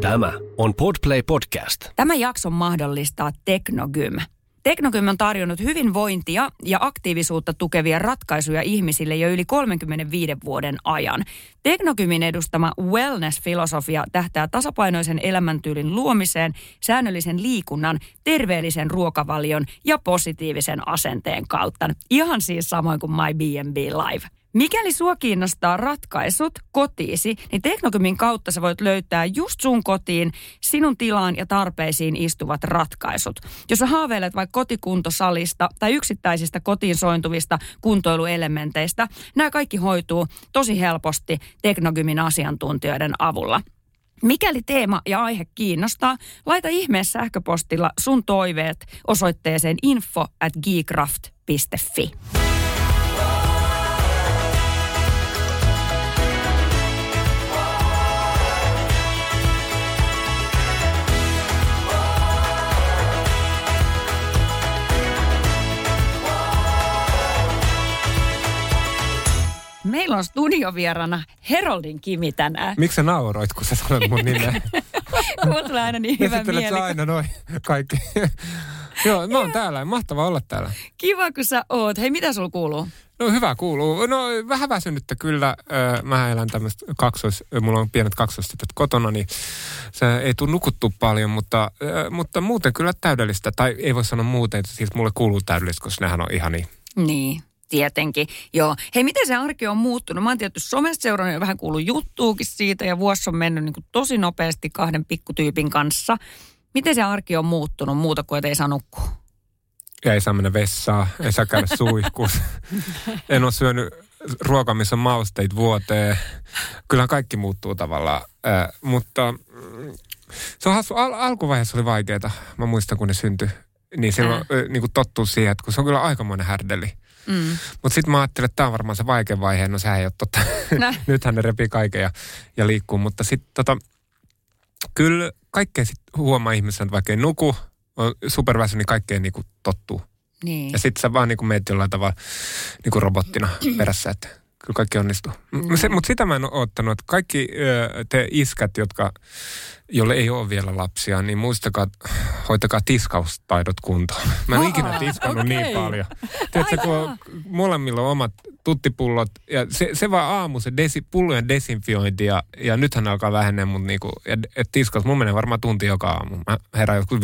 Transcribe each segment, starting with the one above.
Tämä on Podplay Podcast. Tämä jakson mahdollistaa Teknogym. Teknogym on tarjonnut hyvinvointia ja aktiivisuutta tukevia ratkaisuja ihmisille jo yli 35 vuoden ajan. Teknogymin edustama wellness-filosofia tähtää tasapainoisen elämäntyylin luomiseen, säännöllisen liikunnan, terveellisen ruokavalion ja positiivisen asenteen kautta. Ihan siis samoin kuin My B&B Live. Mikäli sua kiinnostaa ratkaisut kotiisi, niin Teknokymin kautta sä voit löytää just sun kotiin sinun tilaan ja tarpeisiin istuvat ratkaisut. Jos sä haaveilet vaikka kotikuntosalista tai yksittäisistä kotiin sointuvista kuntoiluelementeistä, nämä kaikki hoituu tosi helposti Teknokymin asiantuntijoiden avulla. Mikäli teema ja aihe kiinnostaa, laita ihmeessä sähköpostilla sun toiveet osoitteeseen info at geekraft.fi. Meillä on studiovierana Heroldin Kimi tänään. Miksi sä nauroit, kun sä sanot mun nimeä? Mulla tulee aina niin hyvä mieli. sä aina noin kaikki. Joo, mä oon täällä. Mahtavaa olla täällä. Kiva, kun sä oot. Hei, mitä sulla kuuluu? No hyvä kuuluu. No vähän väsynyttä kyllä. Mä elän tämmöistä kaksois, mulla on pienet kaksoistytöt kotona, niin se ei tule nukuttu paljon, mutta, mutta muuten kyllä täydellistä. Tai ei voi sanoa muuten, että siis mulle kuuluu täydellistä, koska nehän on ihania. Niin, tietenkin. Joo. Hei, miten se arki on muuttunut? Mä oon tietysti somesta seurannut ja vähän kuullut juttuukin siitä ja vuosi on mennyt niin kuin tosi nopeasti kahden pikkutyypin kanssa. Miten se arki on muuttunut muuta kuin, että ei saa nukkua? Ja ei saa mennä vessaan, ei saa käydä suihkussa. en ole syönyt ruokaa, missä on mausteita vuoteen. Kyllä kaikki muuttuu tavallaan. Äh, mutta mm, se on hassu. Al- alkuvaiheessa oli vaikeaa. Mä muistan, kun ne syntyi. Niin silloin Äh. äh. niin kuin tottuu siihen, että kun se on kyllä aikamoinen härdeli. Mm. Mutta sitten mä ajattelin, että tämä on varmaan se vaikein vaihe. No sehän ei ole totta. Nythän ne repii kaiken ja, ja liikkuu. Mutta sitten tota, kyllä kaikkea sit huomaa ihmisessä, että vaikka ei nuku, on superväsy, niin kaikkeen niin kuin tottuu. Niin. Ja sitten sä vaan niin kuin meet jollain tavalla niin kuin robottina perässä, että kyllä kaikki onnistuu. Mm. Se, mutta sitä mä en ole ottanut, että kaikki ö, te iskät, jotka, jolle ei ole vielä lapsia, niin muistakaa, hoitakaa tiskaustaidot kuntoon. Mä en Aa, ikinä tiskannut okei. niin paljon. Tiedätkö, kun on- molemmilla on omat tuttipullot ja se, se vaan aamu, se desi, pullojen desinfiointi ja, ja nythän alkaa vähenee, mutta niinku, ja, et tiskaus, mun menee varmaan tunti joka aamu. Mä herään joku 5.30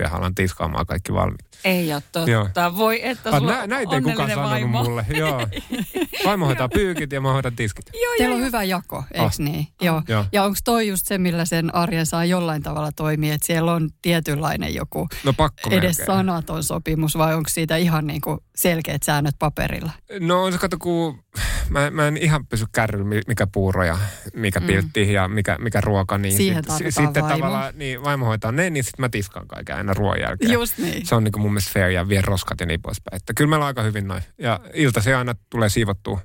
ja alan tiskaamaan kaikki valmiit. Ei ole totta. Joo. Voi, että Ah, sulla nä, on näitä ei kukaan onnellinen sanonut vaimo. mulle. Joo. Vaimo hoitaa pyykit ja mä hoidan tiskit. Joo, Teillä joo, on hyvä jako, eikö Ah. niin? Joo. Joo. Ja onko toi just se, millä sen arjen saa jollain tavalla toimia, että siellä on tietynlainen joku No pakko edes melkein. sanaton sopimus vai onko siitä ihan niin kuin selkeät säännöt paperilla? No on se kato, kun mä, mä en ihan pysy kärryllä, mi- mikä puuro ja mikä piltti ja mikä, mikä ruoka. Niin Siihen sit, sitten vaimo. tavallaan niin vaimo hoitaa ne, niin sitten mä tiskaan kaiken aina ruoan jälkeen. Just niin. Se on niin kuin mun mielestä fair ja vie roskat ja niin poispäin. Että kyllä meillä on aika hyvin noin. Ja ilta se aina tulee siivottua.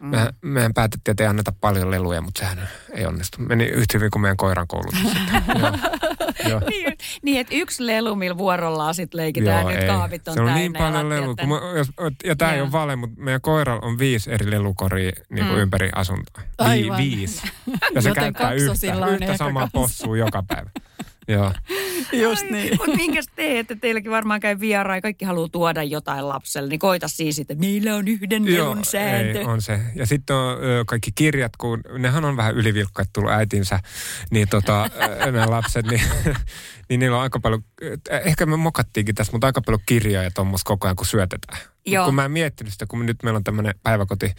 Mm. Mehän, mehän päätettiin, että ei anneta paljon leluja, mutta sehän ei onnistu. Meni yhtä hyvin kuin meidän koiran koulutus. sitten. Joo. Joo. Niin, niin, että yksi lelu, millä vuorollaan sitten leikitään, nyt ei. kaapit on Se on täynnä niin ja paljon lelu. Kun mä, jos, ja tämä ei Joo. ole vale, mutta meidän koiralla on viisi eri lelukoria niin kuin Mm. ympäri asuntoa. Vi, Aivan. viisi. Ja se Joten käyttää yhtä, yhtä samaa possua joka päivä. Joo. Just niin. Mutta minkäs teette? Teilläkin varmaan käy vieraa ja kaikki haluaa tuoda jotain lapselle. Niin koita siis, että meillä on yhden lelun sääntö. ei, on se. Ja sitten on ö, kaikki kirjat, kun nehän on vähän ylivilkkaat tullut äitinsä, niin tota, nämä lapset, niin, niin niillä on aika paljon, ehkä me mokattiinkin tässä, mutta aika paljon kirjoja tuommoista koko ajan, kun syötetään. Mut Joo. Kun mä en miettinyt sitä, kun nyt meillä on tämmöinen päiväkoti,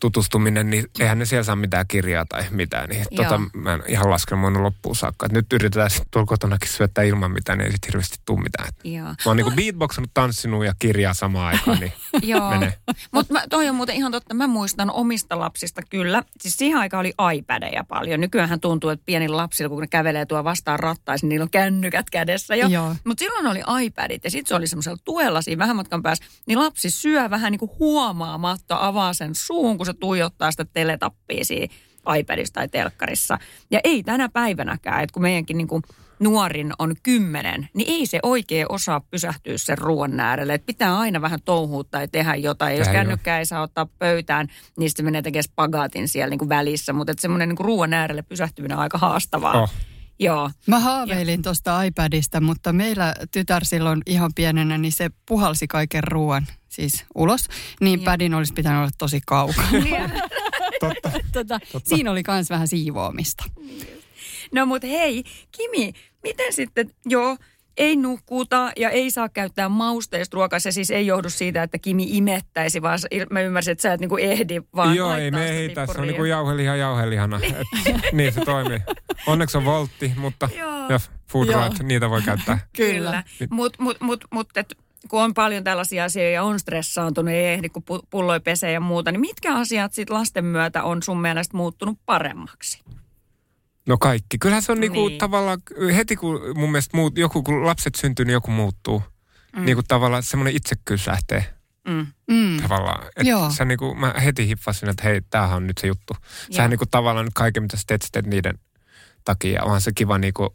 tutustuminen, niin eihän ne siellä saa mitään kirjaa tai mitään. Niin Joo. tota, mä en ihan laskenut mun loppuun saakka. Et nyt yritetään sitten tuolla kotonakin syöttää ilman mitään, niin ei sit hirveästi tule mitään. Joo. Mä oon niinku beatboxannut, tanssinut ja kirjaa samaan aikaan, niin Joo, menee. mutta toi on muuten ihan totta. Mä muistan omista lapsista kyllä. Siis siihen aikaan oli iPadeja paljon. Nykyään tuntuu, että pienillä lapsilla, kun ne kävelee tuo vastaan rattaisiin, niillä on kännykät kädessä jo. Mutta silloin oli iPadit ja sitten se oli semmoisella tuella siinä vähän matkan päässä. Niin lapsi syö vähän niin kuin huomaamatta, avaa sen suun, kun se tuijottaa sitä teletappia siinä iPadissa tai telkkarissa. Ja ei tänä päivänäkään, että kun meidänkin niin kuin nuorin on kymmenen, niin ei se oikein osaa pysähtyä sen ruoan äärelle. Että pitää aina vähän touhua tai tehdä jotain. Jos kännykkää ei saa ottaa pöytään, niin sitten menee tekemään spagaatin siellä niin kuin välissä. Mutta semmoinen niin ruoan äärelle pysähtyminen on aika haastavaa. Oh. Joo. Mä haaveilin tuosta iPadista, mutta meillä tytär silloin ihan pienenä, niin se puhalsi kaiken ruoan siis ulos. Niin padin olisi pitänyt olla tosi kaukana. Totta. tota, siinä oli myös vähän siivoamista. No mutta hei, Kimi, miten sitten, joo, ei nukuta ja ei saa käyttää mausteista ruokaa. Se siis ei johdu siitä, että Kimi imettäisi, vaan mä ymmärsin, että sä et niinku ehdi vaan Joo, ei me ei tässä on niinku jauheliha jauhelihana. Niin se toimii. Onneksi on voltti, mutta ja food right, niitä voi käyttää. Kyllä. Mutta mut, mut, mut, et, kun on paljon tällaisia asioita ja on stressaantunut, ei ehdi kun pu- pulloi pesee ja muuta, niin mitkä asiat sit lasten myötä on sun mielestä muuttunut paremmaksi? No kaikki. Kyllähän se on niinku Niin. tavallaan, heti kun mun mielestä muut, joku, kun lapset syntyy, niin joku muuttuu. Mm. Niinku tavallaan semmoinen itsekkyys lähtee Mm. Mm. tavallaan. Et Joo. Sä niinku, mä heti hippasin, että hei, tämähän on nyt se juttu. Joo. Sähän niinku tavallaan nyt kaiken, mitä sä teet, sä teet niiden takia. Onhan se kiva niinku,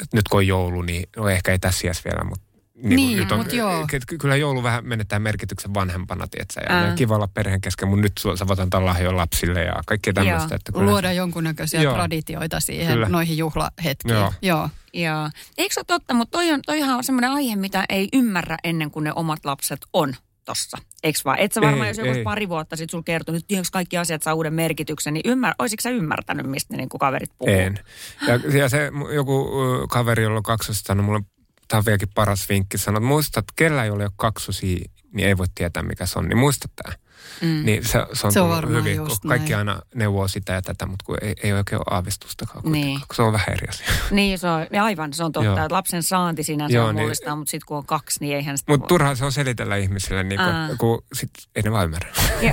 että nyt kun on joulu, niin no ehkä ei tässä vielä, mutta Niin, Niin, nyt on, mut joo. ky- Kyllä joulu vähän menettää merkityksen vanhempana, tietsä. Ja Ää. Ää. kiva olla perheen kesken, mutta nyt sä voit antaa lahjoja lapsille ja kaikkea tämmöistä. Että kyllä Luoda jonkunnäköisiä Joo. traditioita siihen, Kyllä. noihin juhlahetkiin. Joo. Joo. Joo. Eikö se ole totta, mutta toi on, toihan on semmoinen aihe, mitä ei ymmärrä ennen kuin ne omat lapset on tossa. Eikö vaan? Et sä varmaan, Ei, jos joku ei. pari vuotta sitten sulla kertonut, että tiedätkö kaikki asiat saa uuden merkityksen, niin ymmär, olisitko sä ymmärtänyt, mistä ne niin kaverit puhuu? En. Ja, ja se joku kaveri, jolla on kaksosta, sanoi mulle, tämä on vieläkin paras vinkki, sanoi, että muista, että kellä ei ole kaksosia, niin ei voi tietää, mikä se on. Niin muista tämä. Mm. Niin se, se on, Se on hyvin, just kun kaikki näin. aina neuvoo sitä ja tätä, mutta kun ei, ei oikein ole aavistustakaan Niin. kun se on vähän eri asia. Niin, se on, ja aivan, se on totta, Joo. että lapsen saanti sinänsä Joo, on niin- mullistaa, mutta sitten kun on kaksi, niin eihän sitä Mutta turhaa se on selitellä ihmisille, niin Aa. kun, kun sit ei ne vaan ymmärrä. Ja,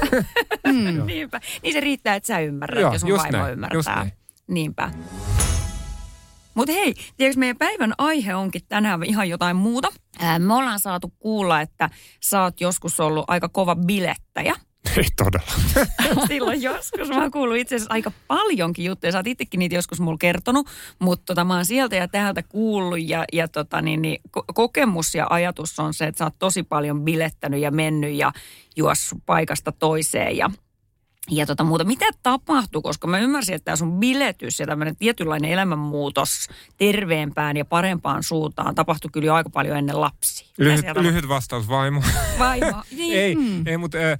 Niinpä. Niin se riittää, että sä ymmärrät, Joo, jos sun vaimo näin, ymmärtää. just näin. Niinpä. Mutta hei, tiedätkö meidän päivän aihe onkin tänään ihan jotain muuta. Ää, me ollaan saatu kuulla, että sä oot joskus ollut aika kova bilettäjä. ei todella. Silloin joskus. Mä oon kuullut itse asiassa aika paljonkin juttuja. Sä oot itsekin niitä joskus mulle kertonut, mutta tota, mä oon sieltä ja täältä kuullut ja, ja tota, niin, niin, ko- kokemus ja ajatus on se, että sä oot tosi paljon bilettänyt ja mennyt ja juossut paikasta toiseen ja ja tota muuta, mitä tapahtui, koska mä ymmärsin, että tämä sun biletys ja tämmöinen tietynlainen elämänmuutos terveempään ja parempaan suuntaan tapahtui kyllä jo aika paljon ennen lapsia. Mitä Lyhyt, lyhyt vastaus vaimo. Vaimo. Niin. ei, ei mutta äh,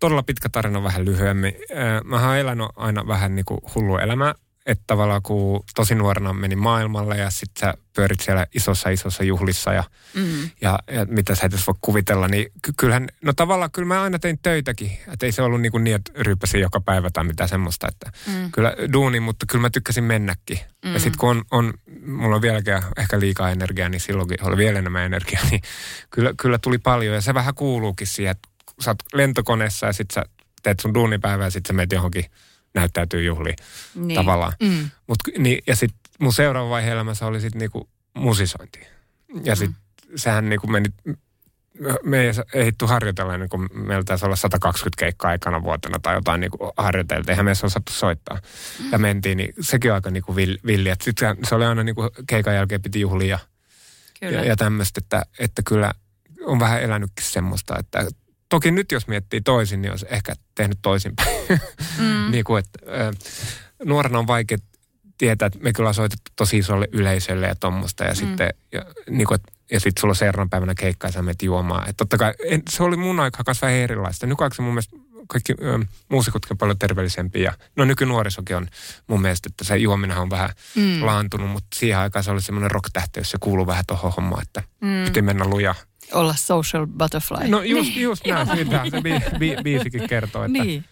todella pitkä tarina vähän lyhyemmin. Äh, mä oon elänyt aina vähän niin kuin hullu elämää. Että tavallaan kun tosi nuorena menin maailmalle ja sitten sä pyörit siellä isossa isossa juhlissa ja, Mm. ja, ja mitä sä et edes voi kuvitella, niin ky- kyllähän, no tavallaan kyllä mä aina tein töitäkin. Että ei se ollut niin, kuin niin että ryyppäsin joka päivä tai mitään semmoista, että Mm. kyllä duuni, mutta kyllä mä tykkäsin mennäkin. Mm. Ja sitten kun on, on, mulla on vieläkin ehkä liikaa energiaa, niin silloinkin oli vielä enemmän energiaa, niin kyllä, kyllä tuli paljon. Ja se vähän kuuluukin siihen, että sä oot lentokoneessa ja sitten sä teet sun duunipäivää ja sitten sä menet johonkin näyttäytyy juhliin Niin. niin. tavallaan. Mm. Mut, niin, ja sitten mun seuraava vaihe elämässä oli sitten niinku musisointi. Ja sitten mm. sehän niinku meni, me ei ehditty harjoitella ennen kuin meillä taisi olla 120 keikkaa aikana vuotena tai jotain niinku harjoiteltiin. Eihän meissä osattu soittaa. Mm. Ja mentiin, niin sekin on aika niinku vill- villi. Et sit se- oli aina niinku keikan jälkeen piti juhlia Kyllä. ja, ja tämmöistä, että, että kyllä on vähän elänytkin semmoista, että toki nyt jos miettii toisin, niin olisi ehkä tehnyt toisinpäin. Mm. niin kuin, että nuorena on vaikea tietää, että me kyllä on soitettu tosi isolle yleisölle ja tuommoista. Ja mm. sitten, ja, niin kuin, ja sitten sulla on seuraavana päivänä keikka ja sä menet juomaan. Että totta kai, en, se oli mun aikaa kanssa vähän erilaista. Nykyaikaisen mun mielestä kaikki ö, muusikotkin on paljon terveellisempiä. No nykynuorisokin on mun mielestä, että se juominen on vähän mm. laantunut, mutta siihen aikaan se oli semmoinen rock-tähteys, se kuuluu vähän tuohon hommaan, että mm. piti mennä lujaa. Olla social butterfly. No just, just näin, mitä se bi, bi, biisikin kertoo. Että, niin.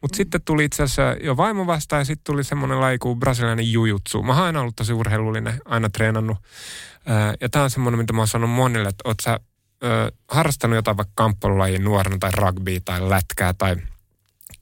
Mutta sitten tuli itse asiassa jo vaimo vastaan ja sitten tuli semmoinen laji kuin brasilialainen jujutsu. Mä oon aina ollut tosi urheilullinen, aina treenannut. Ää, ja tämä on semmoinen, mitä mä oon sanonut monille, että oot sä ö, harrastanut jotain vaikka kamppailulajin nuorena tai rugby tai lätkää tai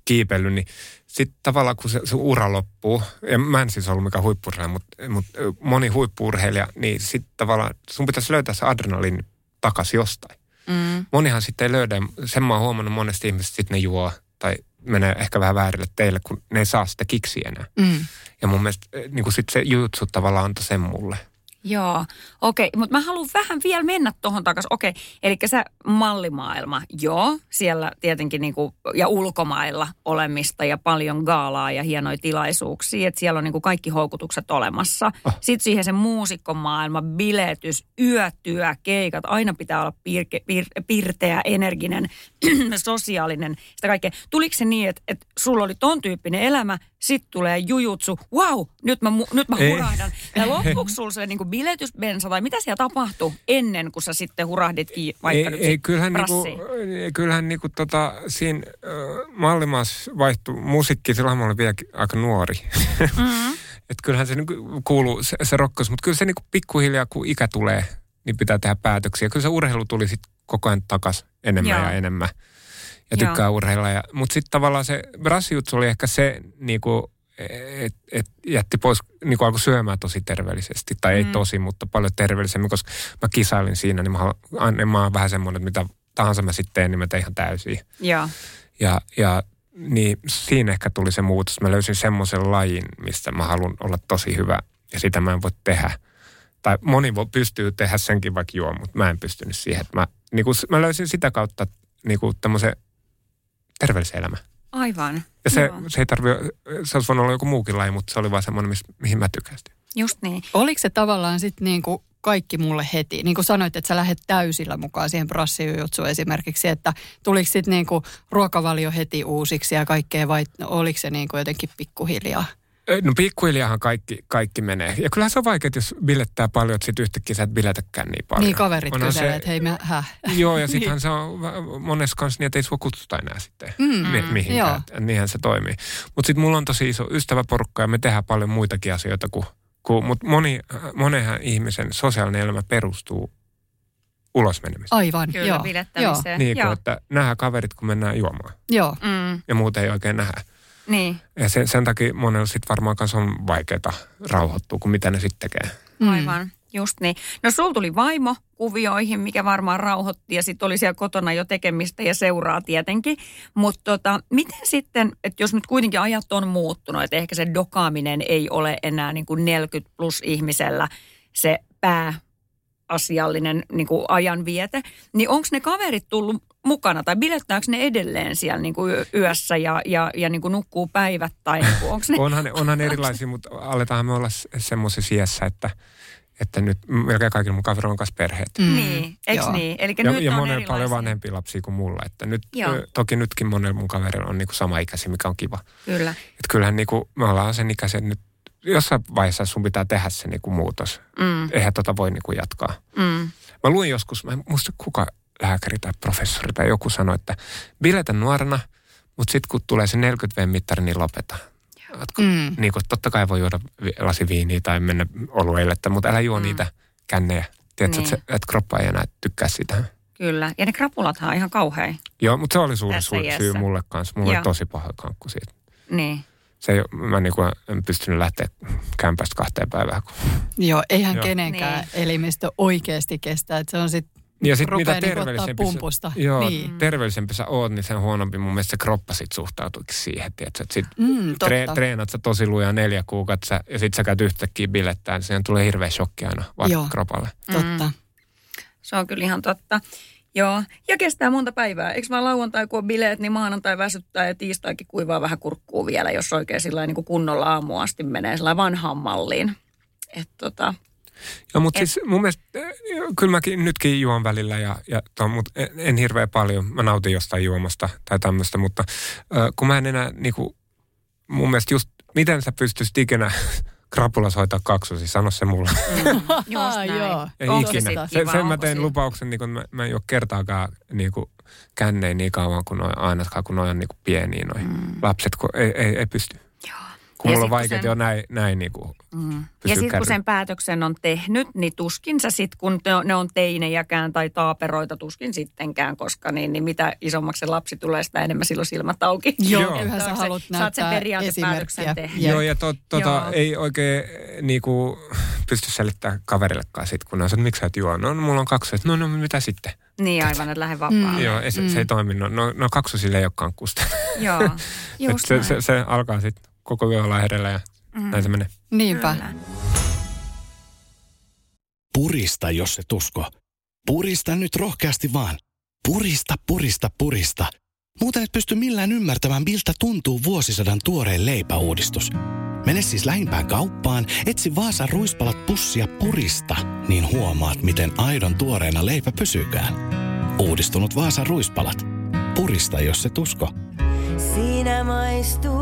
kiipeily, niin sitten tavallaan kun se, se ura loppuu, ja mä en siis ollut mikään huippurheilija, mutta, mutta moni huippurheilija, niin sitten tavallaan sun pitäisi löytää se adrenaliini takaisin jostain. Mm. Monihan sitten ei löydä, sen mä oon huomannut monesti ihmiset sitten ne juo tai menee ehkä vähän väärille teille, kun ne ei saa sitä kiksiä enää. Mm. Ja mun mielestä niin kuin sit se jutsu tavallaan antoi sen mulle. Joo, okei, mutta mä haluan vähän vielä mennä tuohon takaisin. Okei, eli se mallimaailma, joo, siellä tietenkin niinku, ja ulkomailla olemista ja paljon gaalaa ja hienoja tilaisuuksia, että siellä on niinku kaikki houkutukset olemassa. Ah. Sitten siihen se muusikkomaailma, biletys, yötyö, keikat, aina pitää olla pirke, pir, pirteä, energinen, sosiaalinen, sitä kaikkea. Tuliko se niin, että, että sulla oli ton tyyppinen elämä, sitten tulee jujutsu, wow, nyt mä, nyt mä Ei. hurahdan. Ja loppuuko sulla se niinku biletysbensa vai mitä siellä tapahtui ennen kuin sä sitten hurahditkin vaikka ei, nyt ei, sit kyllähän, niinku, ei, kyllähän niinku tota, siinä äh, mallimaassa vaihtui musiikki, silloin mä olin vielä aika nuori. Mm. että kyllähän se niinku kuuluu, se, se rokkos, mutta kyllä se niinku pikkuhiljaa, kun ikä tulee, niin pitää tehdä päätöksiä. Kyllä se urheilu tuli sitten koko ajan takas enemmän Joo. ja enemmän. Ja Joo. tykkää urheilla. Ja, mutta sitten tavallaan se brassijutsu oli ehkä se, niinku, että et jätti pois, niinku alkoi syömään tosi terveellisesti. Tai ei Mm. tosi, mutta paljon terveellisemmin, koska mä kisailin siinä, niin mä, haluan- mä oon vähän semmoinen, että mitä tahansa mä sitten teen, niin mä teen ihan täysin. Joo, Ja, ja niin siinä ehkä tuli se muutos. Mä löysin semmoisen lajin, mistä mä haluan olla tosi hyvä ja sitä mä en voi tehdä. Tai moni voi, pystyy tehdä senkin vaikka juo, mutta mä en pystynyt siihen. Mä, niin kuin, mä löysin sitä kautta niin kuin tämmöisen terveellisen elämän. aivan. Ja se, Joo. se ei tarvi, se olisi voinut olla joku muukin laji, mutta se oli vaan semmoinen, mihin mä tykäsin. Just niin. Oliko se tavallaan sitten niinku kaikki mulle heti? Niin kuin sanoit, että sä lähdet täysillä mukaan siihen brassijutsuun esimerkiksi, että tuliko sitten niinku ruokavalio heti uusiksi ja kaikkea vai oliko se niinku jotenkin pikkuhiljaa? No pikkuhiljaahan kaikki, kaikki menee. Ja kyllähän se on vaikea, jos bilettää paljon, että sitten yhtäkkiä sä et biletäkään niin paljon. Niin kaverit Onhan kyselee, se- että hei mä, häh? Joo, ja sittenhän se on monessa kanssa niin, että ei sua kutsuta enää sitten Mm, mi- Joo. mihinkään. Mm, Niinhän se toimii. Mutta sitten mulla on tosi iso ystäväporukka ja me tehdään paljon muitakin asioita kuin... kuin mutta moni, monenhan ihmisen sosiaalinen elämä perustuu ulos menemiseen. Aivan, Kyllä, joo. joo. bilettämiseen. Niin Joo. kuin, että nähdään kaverit, kun mennään juomaan. joo. Mm, Ja muuten ei oikein nähdä. Niin, Ja sen, sen takia monella sitten varmaan kanssa on vaikeaa rauhoittua, kuin mitä ne sitten tekee. Mm. aivan. Just niin. No sul tuli vaimo kuvioihin, mikä varmaan rauhoitti ja sitten oli siellä kotona jo tekemistä ja seuraa tietenkin. Mutta tota, miten sitten, että jos nyt kuitenkin ajat on muuttunut, että ehkä se dokaaminen ei ole enää niin kuin 40 plus ihmisellä se pääasiallinen niin kuin ajanviete, niin onko ne kaverit tullut mukana tai bilettääkö ne edelleen siellä niin kuin yö- yössä ja, ja, ja niin kuin nukkuu päivät tai niin kuin, onko ne... Onhan, onhan erilaisia, mutta aletaan me olla semmoisessa iässä, että, että nyt melkein kaikilla mun kavereilla on kanssa perheet. Mm. Niin, eikö Joo. niin? Eli Ja, nyt ja on monella erilaisia. paljon vanhempia lapsia kuin mulla. Että nyt, Joo. toki nytkin monella mun kaverilla on niinku sama ikäisiä, mikä on kiva. Kyllä. Et kyllähän niinku, me ollaan sen ikäisiä, että nyt jossain vaiheessa sun pitää tehdä se niinku muutos. Mm, Eihän tota voi niinku jatkaa. mm. Mä luin joskus, mä en muista kuka lääkäri tai professori tai joku sanoi, että biletä nuorena, mutta sitten kun tulee se 40 V-mittari, niin lopeta. Ootko, Mm. niin kuin, totta kai voi juoda lasi viiniä tai mennä olueille, mutta älä juo Mm. niitä kännejä. Tiedätkö, Niin. että, että kroppa ei enää tykkää sitä. Kyllä. Ja ne krapulathan on ihan kauhean. Joo, mutta se oli suuri syy, iässä. mulle kanssa. Mulla Joo. oli tosi paha kankku siitä. Niin. Se ei, ole- mä niin kuin, en pystynyt lähteä kämpästä kahteen päivään. Kun... Joo, eihän Joo. kenenkään Niin. elimistö oikeasti kestä. Että se on sitten Ja sitten mitä niinku terveellisempi, pumpusta. sä, joo, Niin. terveellisempi sä oot, niin sen huonompi mun mielestä se kroppa sit suhtautuikin siihen. Tiedätkö, että sit Mm, tre, treenat sä tosi lujaa neljä kuukautta sä, ja sit sä käyt yhtäkkiä bilettään, niin siihen tulee hirveä shokki aina Joo. vaan kropalle. Totta. Se on kyllä ihan totta. Joo, ja kestää monta päivää. Eikö vaan lauantai, kun on bileet, niin maanantai väsyttää ja tiistaikin kuivaa vähän kurkkuu vielä, jos oikein sillä niin kunnolla aamu asti menee sillä vanhaan malliin. Et tota, Joo, mutta Et- siis mun mielestä, äh, kyllä mäkin nytkin juon välillä, ja, ja ton, mutta en, en hirveän paljon. Mä nautin jostain juomasta tai tämmöistä, mutta äh, kun mä en enää niinku, mun mielestä just, miten sä pystyisit ikinä krapulas hoitaa kaksosi, sano se mulle. Just näin. joo. Ei Onko ikinä. Se, kiva? sen mä tein lupauksen, niin kun mä, mä en ole kertaakaan niin kuin, känneen niin kauan kuin noi, ainakaan, kun noi on niin kuin pieniä noi mm. lapset, kun ei, ei, ei pysty. Joo. Kun Ja mulla on sit kun vaikea sen- jo näin, näin niin kuin Mm. Ja pysyä sitten kun sen päätöksen on tehnyt, niin tuskin sä sit, kun ne on, ne on teinejäkään tai taaperoita, tuskin sittenkään, koska niin, niin mitä isommaksi se lapsi tulee, sitä enemmän silloin silmät auki. Joo, Joo. kyllähän sä Saat se- haluat saat sen näyttää periaatepäätöksen tehdä. Joo, ja to, tota, Joo. ei oikein niinku, pysty selittämään kaverillekaan sit, kun on se, että miksi sä et juo? No, no mulla on kaksi, että no, no mitä sitten? Niin aivan, että lähde vapaalle. Joo, ei, se, se ei toimi. No, no, no kaksosille ei ole kankkusta. Joo, just se, se, se, alkaa sitten koko yö olla hereillä ja mm. näin se menee. Niinpä. Kyllä. Purista, jos se tusko. Purista nyt rohkeasti vaan. Purista, purista, purista. Muuten et pysty millään ymmärtämään, miltä tuntuu vuosisadan tuoreen leipäuudistus. Mene siis lähimpään kauppaan, etsi Vaasan ruispalat pussia purista, niin huomaat, miten aidon tuoreena leipä pysykään. Uudistunut Vaasan ruispalat. Purista, jos se tusko. Siinä maistuu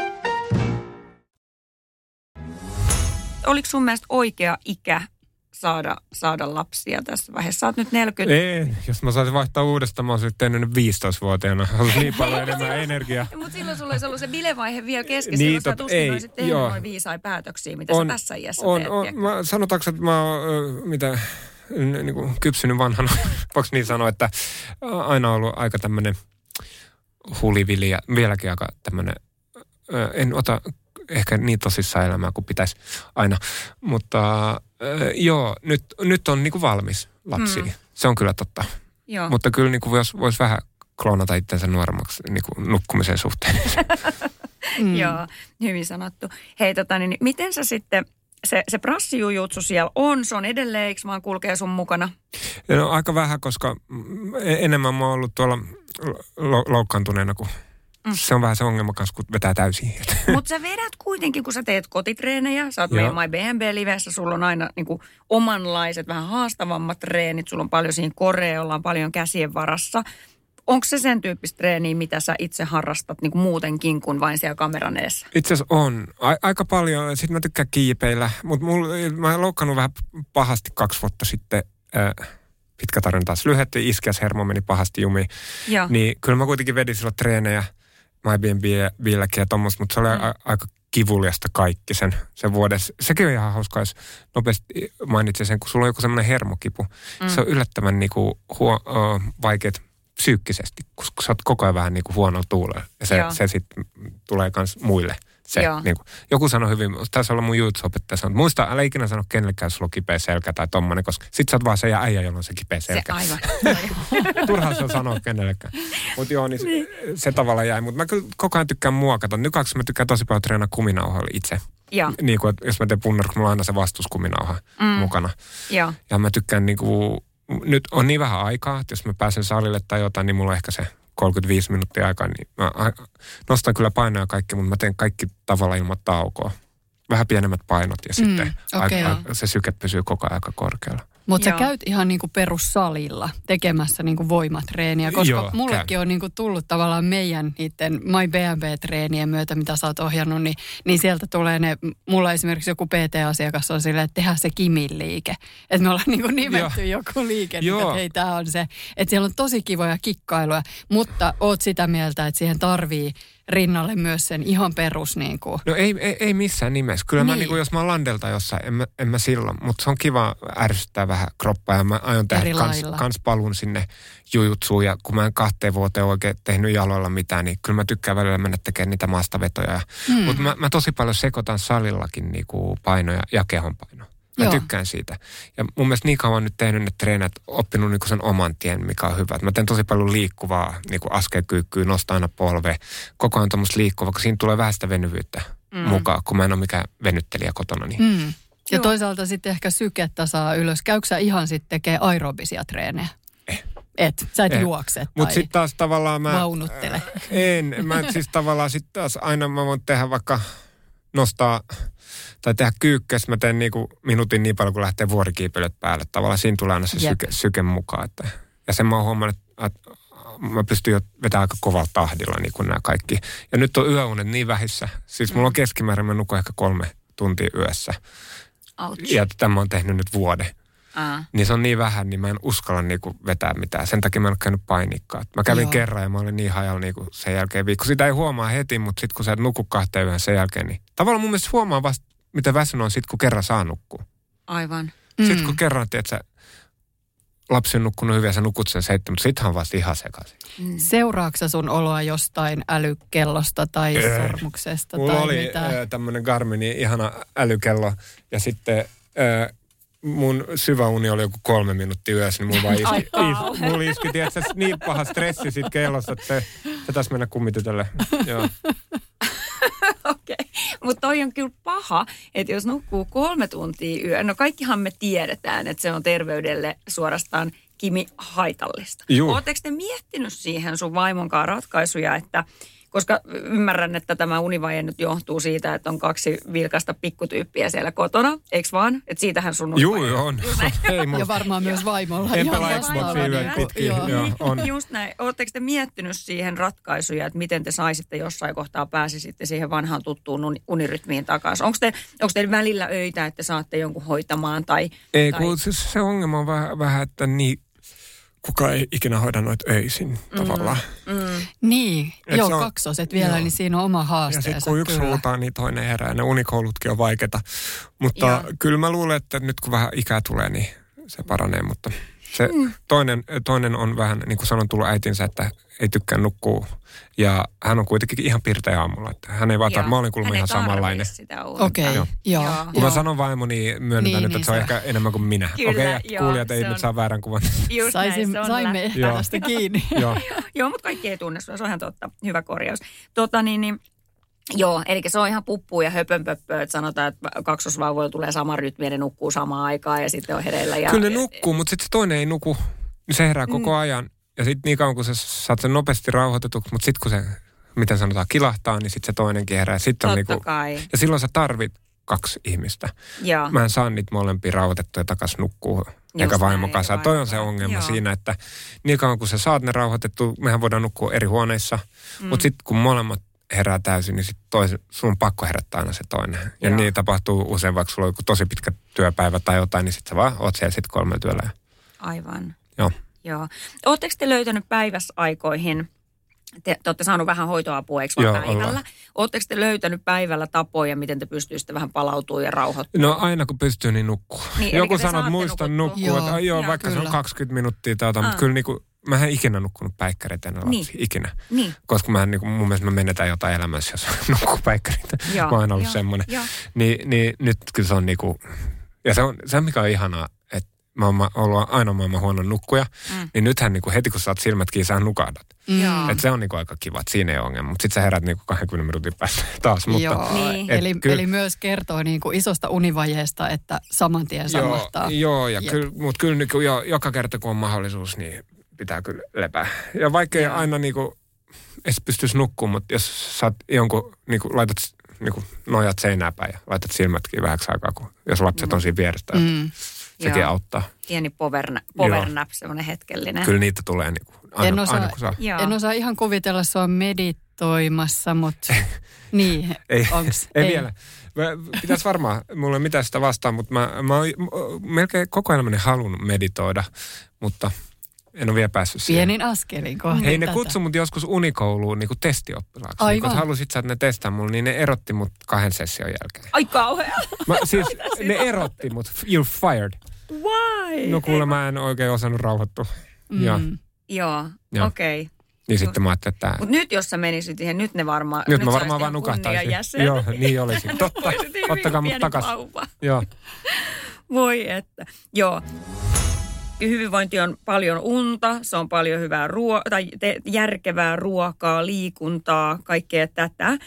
Oliko sun mielestä oikea ikä saada, saada lapsia tässä vaiheessa? Sä oot nyt 40. Ei, jos mä saisin vaihtaa uudestaan, mä olisin tehnyt ne 15-vuotiaana. Olisi niin paljon enemmän energiaa. Mutta silloin sulla olisi ollut se bilevaihe vielä kesken. Niin, Silloin sä tot- tuskin ei, olisit tehnyt joo. noin viisain päätöksiä, mitä on, sä tässä iässä on, teet. on, tiedätkö? mä, sanotaanko, että mä oon, ö, mitä, niin kuin kypsynyt vanhana, voiko niin sanoa, että aina ollut aika tämmöinen hulivili ja vieläkin aika tämmöinen, en ota ehkä niin tosissaan elämää kuin pitäisi aina, mutta ö, joo, nyt, nyt on niin kuin valmis lapsi. Mm. Se on kyllä totta. Joo. Mutta kyllä niin kuin vois, vois vähän kloonata itsensä nuoremmaksi niin kuin nukkumisen suhteen. Mm. Joo, hyvin sanottu. Hei, tota, niin, miten sä sitten, se, se prassijujutsu siellä on, se on edelleen, eikö vaan kulkee sun mukana? No aika vähän, koska mm, enemmän mä oon ollut tuolla lo- loukkaantuneena, kun mm. se on vähän se ongelma kanssa, kun vetää täysin. Mutta sä vedät kuitenkin, kun sä teet kotitreenejä, sä oot Joo. meidän My BNB-livessä, sulla on aina niin kuin, omanlaiset, vähän haastavammat treenit, sulla on paljon siinä korea, ollaan paljon käsien varassa. Onko se sen tyyppistä treeniä, mitä sä itse harrastat niin kuin muutenkin kuin vain siellä kameran edessä? Itse asiassa on. A- aika paljon. Sitten mä tykkään kiipeillä, mutta mä oon loukkaannut vähän pahasti kaksi vuotta sitten. Äh, pitkä tarina taas lyhetti, iskäshermo meni pahasti jumiin. Joo. Niin kyllä mä kuitenkin vedin silloin treenejä MyBnB-billäkin ja tommoista, mutta se oli Mm. a- aika kivuliasta kaikki sen, sen vuoden. Sekin on ihan hauska, jos nopeasti mainitsen sen, kun sulla on joku semmoinen hermokipu. Mm. Se on yllättävän niinku huo, ö, vaikeat psyykkisesti, koska sä oot koko ajan vähän niinku huonolla tuulella. Ja se, Joo. se sitten tulee myös muille. Se, Joo. niinku, joku sanoi hyvin, taisi olla mun jutsuopettaja sanoi, muista, älä ikinä sano kenellekään, jos sulla on kipeä selkä tai tommonen, koska sit sä oot vaan se ja äijä, jolla on se kipeä Se selkä. aivan. Turhaa se on sanoa kenellekään. Mutta joo, niin se, se tavalla jäi. Mutta mä kyllä koko ajan tykkään muokata. Nykyään mä tykkään tosi paljon treenaa kuminauhalla itse. Joo, Niin kuin, jos mä teen punnerus, mulla on aina se vastuskuminauha Mm. mm. mukana. joo. Ja mä tykkään niin kuin, nyt on niin vähän aikaa, että jos mä pääsen salille tai jotain, niin mulla on ehkä se 35 minuuttia aikaa. Niin mä nostan kyllä painoja kaikki, mutta mä teen kaikki tavalla ilman taukoa. Vähän pienemmät painot ja sitten okei. aika, se syke pysyy koko ajan aika korkealla. Mutta sä Joo. käyt ihan niinku perussalilla tekemässä niinku voimatreeniä, koska Joo, mullekin käyn. on niinku tullut tavallaan meidän niiden My BNB-treenien myötä, mitä sä oot ohjannut, niin, niin sieltä tulee ne, mulla esimerkiksi joku PT-asiakas on silleen, että tehdään se Kimin liike. Että me ollaan niinku nimetty joku liike, niin Joo. että hei tää on se. Että siellä on tosi kivoja kikkailuja, mutta oot sitä mieltä, että siihen tarvii rinnalle myös sen ihan perus niin kuin. No ei, ei, ei missään nimessä. Kyllä niin. mä Niin. niin kuin, jos mä oon landelta jossain, en mä, en mä silloin. Mutta se on kiva ärsyttää vähän kroppaa ja mä aion tehdä Eri kans, lailla. kans paluun sinne jujutsuun. Ja kun mä en kahteen vuoteen oikein tehnyt jaloilla mitään, niin kyllä mä tykkään välillä mennä tekemään niitä maastavetoja. Mm. Mm. Mutta mä, mä tosi paljon sekoitan salillakin niinku painoja ja kehonpainoa. Mä Joo. Tykkään siitä. Ja mun mielestä niin kauan nyt tehnyt ne treenat, oppinut niinku sen oman tien, mikä on hyvä. Et mä teen tosi paljon liikkuvaa, niinku askelkyykkyä, nostaa aina polve, koko ajan tuommoista liikkuvaa, koska siinä tulee vähän sitä venyvyyttä Mm. mukaan, kun mä en ole mikään venyttelijä kotona. Niin. Mm. Ja Joo. toisaalta sitten ehkä sykettä saa ylös. Käykö sä ihan sitten tekee aerobisia treenejä? Et, sä et Eh. juokse tai Mutta sitten taas tavallaan mä... vaunuttele. En, mä siis tavallaan sitten taas aina mä voin tehdä vaikka nostaa tai tehdä kyykkäs, mä teen niinku minuutin niin paljon, kun lähtee vuorikiipeilyt päälle. Tavallaan siinä tulee aina se Jep. syke, syke mukaan. Että, ja sen mä oon huomannut, että mä pystyn jo vetämään aika kovalla tahdilla niin kuin nämä kaikki. Ja nyt on yöunet niin vähissä. Siis mulla on keskimäärin, mä nukun ehkä kolme tuntia yössä. Ouch. Ja tämä on tehnyt nyt vuoden. Aa. Niin se on niin vähän, niin mä en uskalla niinku vetää mitään. Sen takia mä en ole käynyt painikkaa. Mä kävin Joo. Kerran ja mä olin niin hajalla niinku sen jälkeen viikko. Sitä ei huomaa heti, mutta sitten kun sä et nuku kahteen yöhön sen jälkeen, niin tavallaan mun mielestä huomaa vasta, mitä väsynyt on sit, kun kerran saa nukkua. Aivan. Mm. Sitten kun kerran, että sä lapsi on nukkunut hyvin ja sä nukut sen seitsemän, mutta sittenhän on vasta ihan sekaisin. Mm. Seuraako sä sun oloa jostain älykellosta tai Ei. sormuksesta Mulla tai oli mitä? äh, tämmöinen Garminin ihana älykello ja sitten äh, mun syvä uni oli joku kolme minuuttia yössä, niin mulla vaan Ai iski, is, mulla iski tiedätkö, niin paha stressi siitä kellosta, että se, se taisi mennä kummitytölle. Joo. Okei, mutta toi on kyllä paha, että jos nukkuu kolme tuntia yö, no kaikkihan me tiedetään, että se on terveydelle suorastaan kimi haitallista. Oletteko te miettinyt siihen sun vaimonkaan ratkaisuja, että koska ymmärrän, että tämä univaje nyt johtuu siitä, että on kaksi vilkasta pikkutyyppiä siellä kotona, eikö vaan? Että siitähän sun Juu, on. Ei mun, Ja varmaan myös vaimolla. En pelaa Xboxia pitkin, joo. joo. on. Just näin. Oletteko te miettinyt siihen ratkaisuja, että miten te saisitte jossain kohtaa pääsisitte siihen vanhaan tuttuun uni- unirytmiin takaisin? Onko te, onko teillä välillä öitä, että saatte jonkun hoitamaan tai... Ei, tai... kun se, se ongelma on vähän, vähän että niin, kuka ei ikinä hoida noita öisin tavallaan. Mm. Niin, Et joo, on- kaksoset vielä, joo. niin siinä on oma Ja haasteensa sitten kun yksi kyllä. huutaa, niin toinen herää. Ne unikoulutkin on vaikeita. Mutta Joo. kyllä mä luulen, että nyt kun vähän ikää tulee, niin se paranee. Mutta se toinen, toinen on vähän, niin kuin sanon, tullut äitinsä, että ei tykkää nukkua. Ja hän on kuitenkin ihan pirteä aamulla. Että hän ei vaan, Joo. taa- mä olin kuulemma ihan samanlainen. Okei, okay, Joo. joo. Joo. joo. Kun mä sanon vaimo, niin myönnetään Niin, nyt, niin että se on se- ehkä enemmän kuin minä. Kyllä, Okei, ja joo, kuulijat ei se nyt on- saa väärän kuvan. Just Saisin, näin, se on saimme ehkä Joo. tästä kiinni. Joo. Joo, mutta kaikki ei tunne sua, se on ihan totta. Hyvä korjaus. Tota niin, niin Joo, eli se on ihan puppu ja höpönpöppö, että sanotaan, että kaksosvauvoilla tulee sama rytmi ja ne nukkuu samaan aikaan ja sitten on hereillä. Ja, Kyllä ne nukkuu, mutta sitten se toinen ei nuku. Se herää koko ajan. Ja sitten niin kauan kun sä saat sen nopeasti rauhoitetuksi, mutta sitten kun se, miten sanotaan, kilahtaa, niin sitten se toinenkin herää. Sitten on Totta niinku, kai. ja silloin sä tarvit kaksi ihmistä. Joo. Mä en saa niitä molempia rauhoitettuja takaisin nukkuu. Eikä näin, vaimo eikä kanssa. Toi on se ongelma Joo. siinä, että niin kauan kun sä saat ne rauhoitettu, mehän voidaan nukkua eri huoneissa. Mm. Mutta sitten kun molemmat herää täysin, niin sit toisen, sun on pakko herättää aina se toinen. Ja Joo. niin tapahtuu usein, vaikka sulla on joku tosi pitkä työpäivä tai jotain, niin sitten sä vaan oot siellä sitten kolmella työllä. Aivan. Joo. Joo. Oletteko te löytänyt päiväsaikoihin, te, te olette saanut vähän hoitoapua, eikö Joo, päivällä? ollaan. Oletteko te löytänyt päivällä tapoja, miten te pystyisitte vähän palautumaan ja rauhoittumaan? No aina kun pystyy, niin nukkuu. Niin, Joku sanoo, että muista nukkua. Joo, Että, joo, joo, vaikka se kyllä. on 20 minuuttia tai jotain, Ah. mutta kyllä niin kuin, mä en ikinä nukkunut päikkäreitä ennen Niin. Ikinä. Niin. Koska mä niin kuin, mun mielestä mä menetään jotain elämässä, jos nukkuu päikkäreitä. Joo, mä oon ollut semmoinen. joo. Niin, niin nyt kyllä se on niinku, ja se on se mikä on ihanaa, että mä oon ollut aina maailman huono nukkuja, Mm. niin nythän niinku heti kun sä oot silmät kiinni, sä nukahdat. Joo. Et se on niinku aika kiva, että siinä ei ole ongelma. Mutta sit sä herät niinku 20 minuutin päästä taas. Mutta, Joo, Niin. Et eli, kyllä- eli myös kertoo niin kuin isosta univajeesta, että saman tien Joo, samahtaa. joo ja kyllä, mutta kyllä niinku jo, joka kerta kun on mahdollisuus, niin pitää kyllä lepää. Ja vaikka ei aina niinku edes pystyisi nukkumaan, mutta jos sä oot jonkun, niinku, laitat niinku, nojat seinää päin ja laitat silmätkin vähäksi aikaa, kun, jos lapset on siinä vierestä, mm. Mm. sekin Joo. auttaa. Pieni power, power nap, semmoinen hetkellinen. Kyllä niitä tulee niinku, aina, En osaa- aina kun saa. Joo. En osaa ihan kuvitella sua meditoimassa, mutta niin, Ei, onks? ei, vielä. Mä- Pitäisi varmaan, mulla ei mitään sitä vastaan, mutta mä, mä oon melkein koko elämäni halunnut meditoida, mutta En ole vielä päässyt siihen. Pienin askelin kohti Hei, ne tätä. kutsu mut joskus unikouluun niin testioppilaaksi. Aivan. Kun halusit sä, että ne testaa mulle, niin ne erotti mut kahden session jälkeen. Ai kauhea. Mä, siis ne erotti mut. You're fired. Why? No kuule, mä en oikein osannut rauhoittua. Mm. Ja, Joo, Joo. okei. Okay. niin sitten mä ajattelin, että Mutta nyt jos sä menisit siihen, nyt ne varmaan... nyt mä sä varmaan vaan nukahtaisin. Joo, niin olisin. Totta. Ottakaa mut takas. Joo. Voi että. Joo. Hyvinvointi on paljon unta, se on paljon hyvää ruo- tai te- järkevää ruokaa, liikuntaa, kaikkea tätä.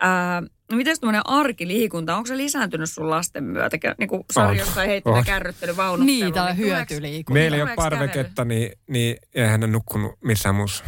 Ää, no miten tuommoinen arkiliikunta, onko se lisääntynyt sun lasten myötä? Niin kuin Sari On. jossain heitti ne On. kärryttelyvaunut. Niin, tää on tuleeko- hyötyliikunta. Meillä ei ole parveketta, niin, niin eihän ne nukkunut missään muussa.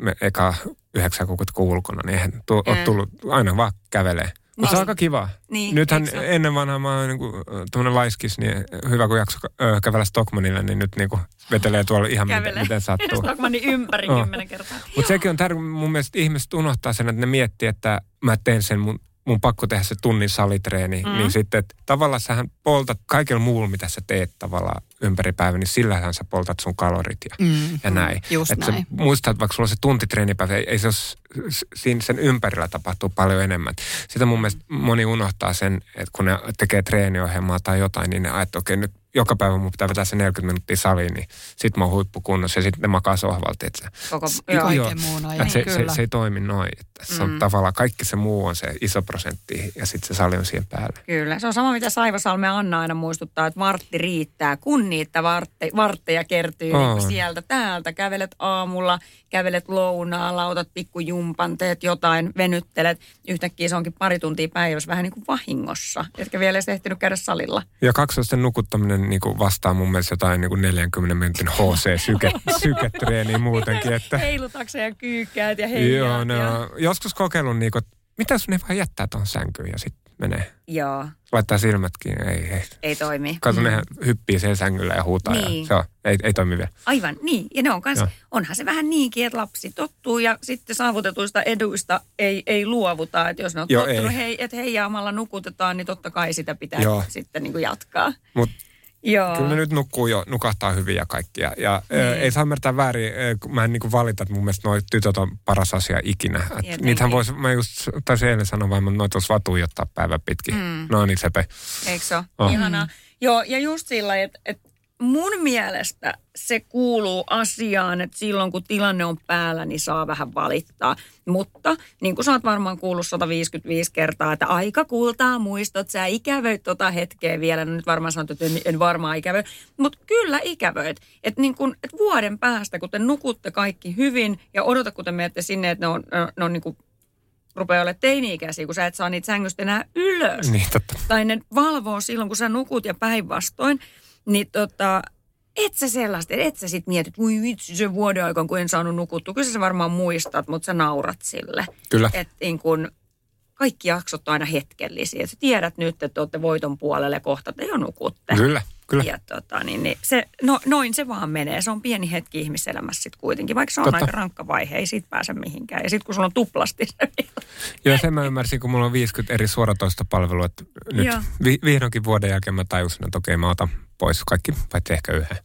Me eka yhdeksän kuukautta kun ulkona, niin eihän tu- ole tullut aina vaan kävelee. Mutta se on aika kiva. Niin, Nythän ennen vanhaa mä oon niinku, tuommoinen laiskis, niin hyvä kun jakso ö, kävellä Stockmanille, niin nyt niinku vetelee tuolla ihan miten, miten sattuu. Stockmannin ympäri kymmenen kertaa. Mutta sekin on tärkeää, mun mielestä ihmiset unohtaa sen, että ne miettii, että mä teen sen, mun, mun pakko tehdä se tunnin salitreeni. Mm. Niin sitten, että tavallaan sähän poltat kaikella muulla, mitä sä teet tavallaan ympäri päivän, niin sillähän sä poltat sun kalorit ja, Mm. ja näin. Just että sä näin. muistat, että vaikka sulla on se tuntitreenipäivä, ei, ei se ole, siinä sen ympärillä tapahtuu paljon enemmän. Sitä mun mielestä moni unohtaa sen, että kun ne tekee treeniohjelmaa tai jotain, niin ne ajattelee, että okei, nyt joka päivä mun pitää vetää se 40 minuuttia saliin, niin sit mä oon huippukunnossa ja sitten ne makaa sohvalta. Että se, Koko, joo. Kaiken muun ajan, se, se, kyllä. se, ei toimi noin. Että se on Mm. tavallaan kaikki se muu on se iso prosentti ja sitten se sali on siihen päälle. Kyllä, se on sama mitä Saivasalme Anna aina muistuttaa, että vartti riittää, kun niitä vartte, vartteja kertyy On. niin sieltä täältä. Kävelet aamulla, kävelet lounaalla, otat pikkujumpan, teet jotain, venyttelet. Yhtäkkiä se onkin pari tuntia päivässä vähän niin kuin vahingossa, etkä vielä edes ehtinyt käydä salilla. Ja kaksosten nukuttaminen niin kuin vastaa mun mielestä jotain niin kuin 40 minuutin HC-syketreeniä muutenkin. Että, Heilutakseen ja kyykkäät ja heijaat. joo, ne ja... joskus kokeillut, niin kuin, mitä sun ei vaan jättää tuohon sänkyyn ja sitten menee. Joo, Laittaa silmät kiinni, ei, ei. ei toimi. Kato, mm. nehän hyppii sen sängyllä ja huutaa Niin. ja se on, ei, ei toimi vielä. Aivan, niin. Ja ne on kans, Joo. onhan se vähän niinkin, että lapsi tottuu ja sitten saavutetuista eduista ei, ei luovuta. Että jos ne on Joo, tottunut, ei. hei, että heijaamalla nukutetaan, niin totta kai sitä pitää Joo. sitten niin kuin jatkaa. Mutta Joo. Kyllä ne nyt nukkuu jo, nukahtaa hyvin ja kaikkia. Ja niin. Niin. ei saa ymmärtää väärin, ö, kun mä en niin valita, että mun mielestä noi tytöt on paras asia ikinä. Et niitähän voisi, mä just taisin eilen sanoa vaan, että noita olisi vaan tuijottaa päivän pitkin. Mm. No niin sepe. Eikö se ole? Oh. Ihanaa. Joo, ja just sillä että, että mun mielestä se kuuluu asiaan, että silloin kun tilanne on päällä, niin saa vähän valittaa. Mutta niin kuin sä oot varmaan kuullut 155 kertaa, että aika kultaa muistot, sä ikävöit tota hetkeä vielä. No nyt varmaan sanot, että en, en varmaan ikävöi, mutta kyllä ikävöit. Että niin kun, et vuoden päästä, kun te nukutte kaikki hyvin ja odota, kun te menette sinne, että ne on, ne, ne on niin kuin rupeaa olemaan teini-ikäisiä, kun sä et saa niitä sängystä enää ylös Niin totta. tai ne valvoo silloin, kun sä nukut ja päinvastoin, niin tota, et sä sellaista, et sä sit mietit, voi vitsi se vuoden aikaan, kun en saanut nukuttua. Kyllä sä varmaan muistat, mutta sä naurat sille. Kyllä. Että niin kun, kaikki jaksot on aina hetkellisiä. Et sä tiedät nyt, että olette voiton puolelle kohta te jo nukutte. Kyllä, kyllä. Ja tota, niin, niin se, no, noin se vaan menee. Se on pieni hetki ihmiselämässä sitten kuitenkin, vaikka se on Totta. aika rankka vaihe, ei siitä pääse mihinkään. Ja sitten kun sulla on tuplasti se vielä. Joo, sen mä ymmärsin, kun mulla on 50 eri suoratoista palvelua, että nyt Joo. vi- vihdoinkin vuoden jälkeen mä tajusin, että okei, mä otan pois kaikki, paitsi ehkä yhden.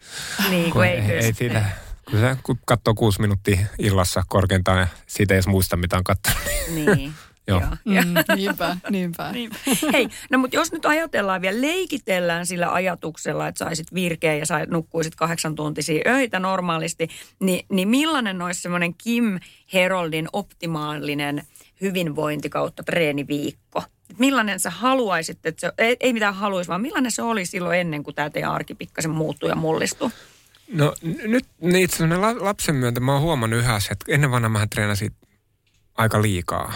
Niin, kun ei, ei, ei siitä, kun se kun katsoo kuusi minuuttia illassa korkeintaan ja siitä ei edes muista, mitä on katsonut. Niin. Joo. Joo. Mm, niinpä, niinpä. Niin. Hei, no mutta jos nyt ajatellaan vielä, leikitellään sillä ajatuksella, että saisit virkeä ja sait, nukkuisit kahdeksan tuntisia öitä normaalisti, niin, niin millainen olisi semmoinen Kim Heroldin optimaalinen hyvinvointi kautta treeniviikko? Et Millainen sä haluaisit, että se, ei, ei mitään haluaisi, vaan millainen se oli silloin ennen kuin tämä teidän arki pikkasen muuttui ja mullistui? No n- nyt niin itse asiassa la- lapsen myötä mä oon huomannut yhä se, että ennen vanha mä treenasin aika liikaa.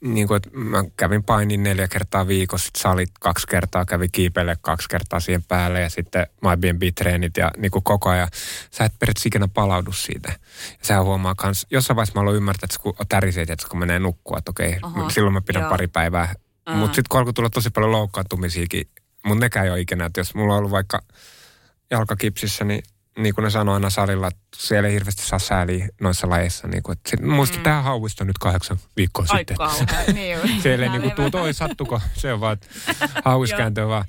Niin kuin, että mä kävin painin neljä kertaa viikossa, sit salit kaksi kertaa, kävin kiipeille kaksi kertaa siihen päälle ja sitten MyBnB-treenit ja niin kuin koko ajan. Sä et periaatteessa ikinä palaudu siitä. Ja sä huomaa kans, jossain vaiheessa mä aloin ymmärtää, että kun täriset, että kun menee nukkua, että okei, Oho, silloin mä pidän joo. pari päivää. Aa. Mutta sitten kun alkoi tulla tosi paljon loukkaantumisiakin, mutta nekään ei ole ikinä, että jos mulla on ollut vaikka jalkakipsissä, niin niin kuin ne sanoo aina salilla, että siellä ei hirveästi saa sääliä noissa lajeissa. Niin kuin, että sit, muista, mm. tämä hauista nyt kahdeksan viikkoa Ai sitten. kauhea, niin. Siellä ei Nää niin kuin tuu, toi sattuko, se on vaan, että hauiskääntö vaan.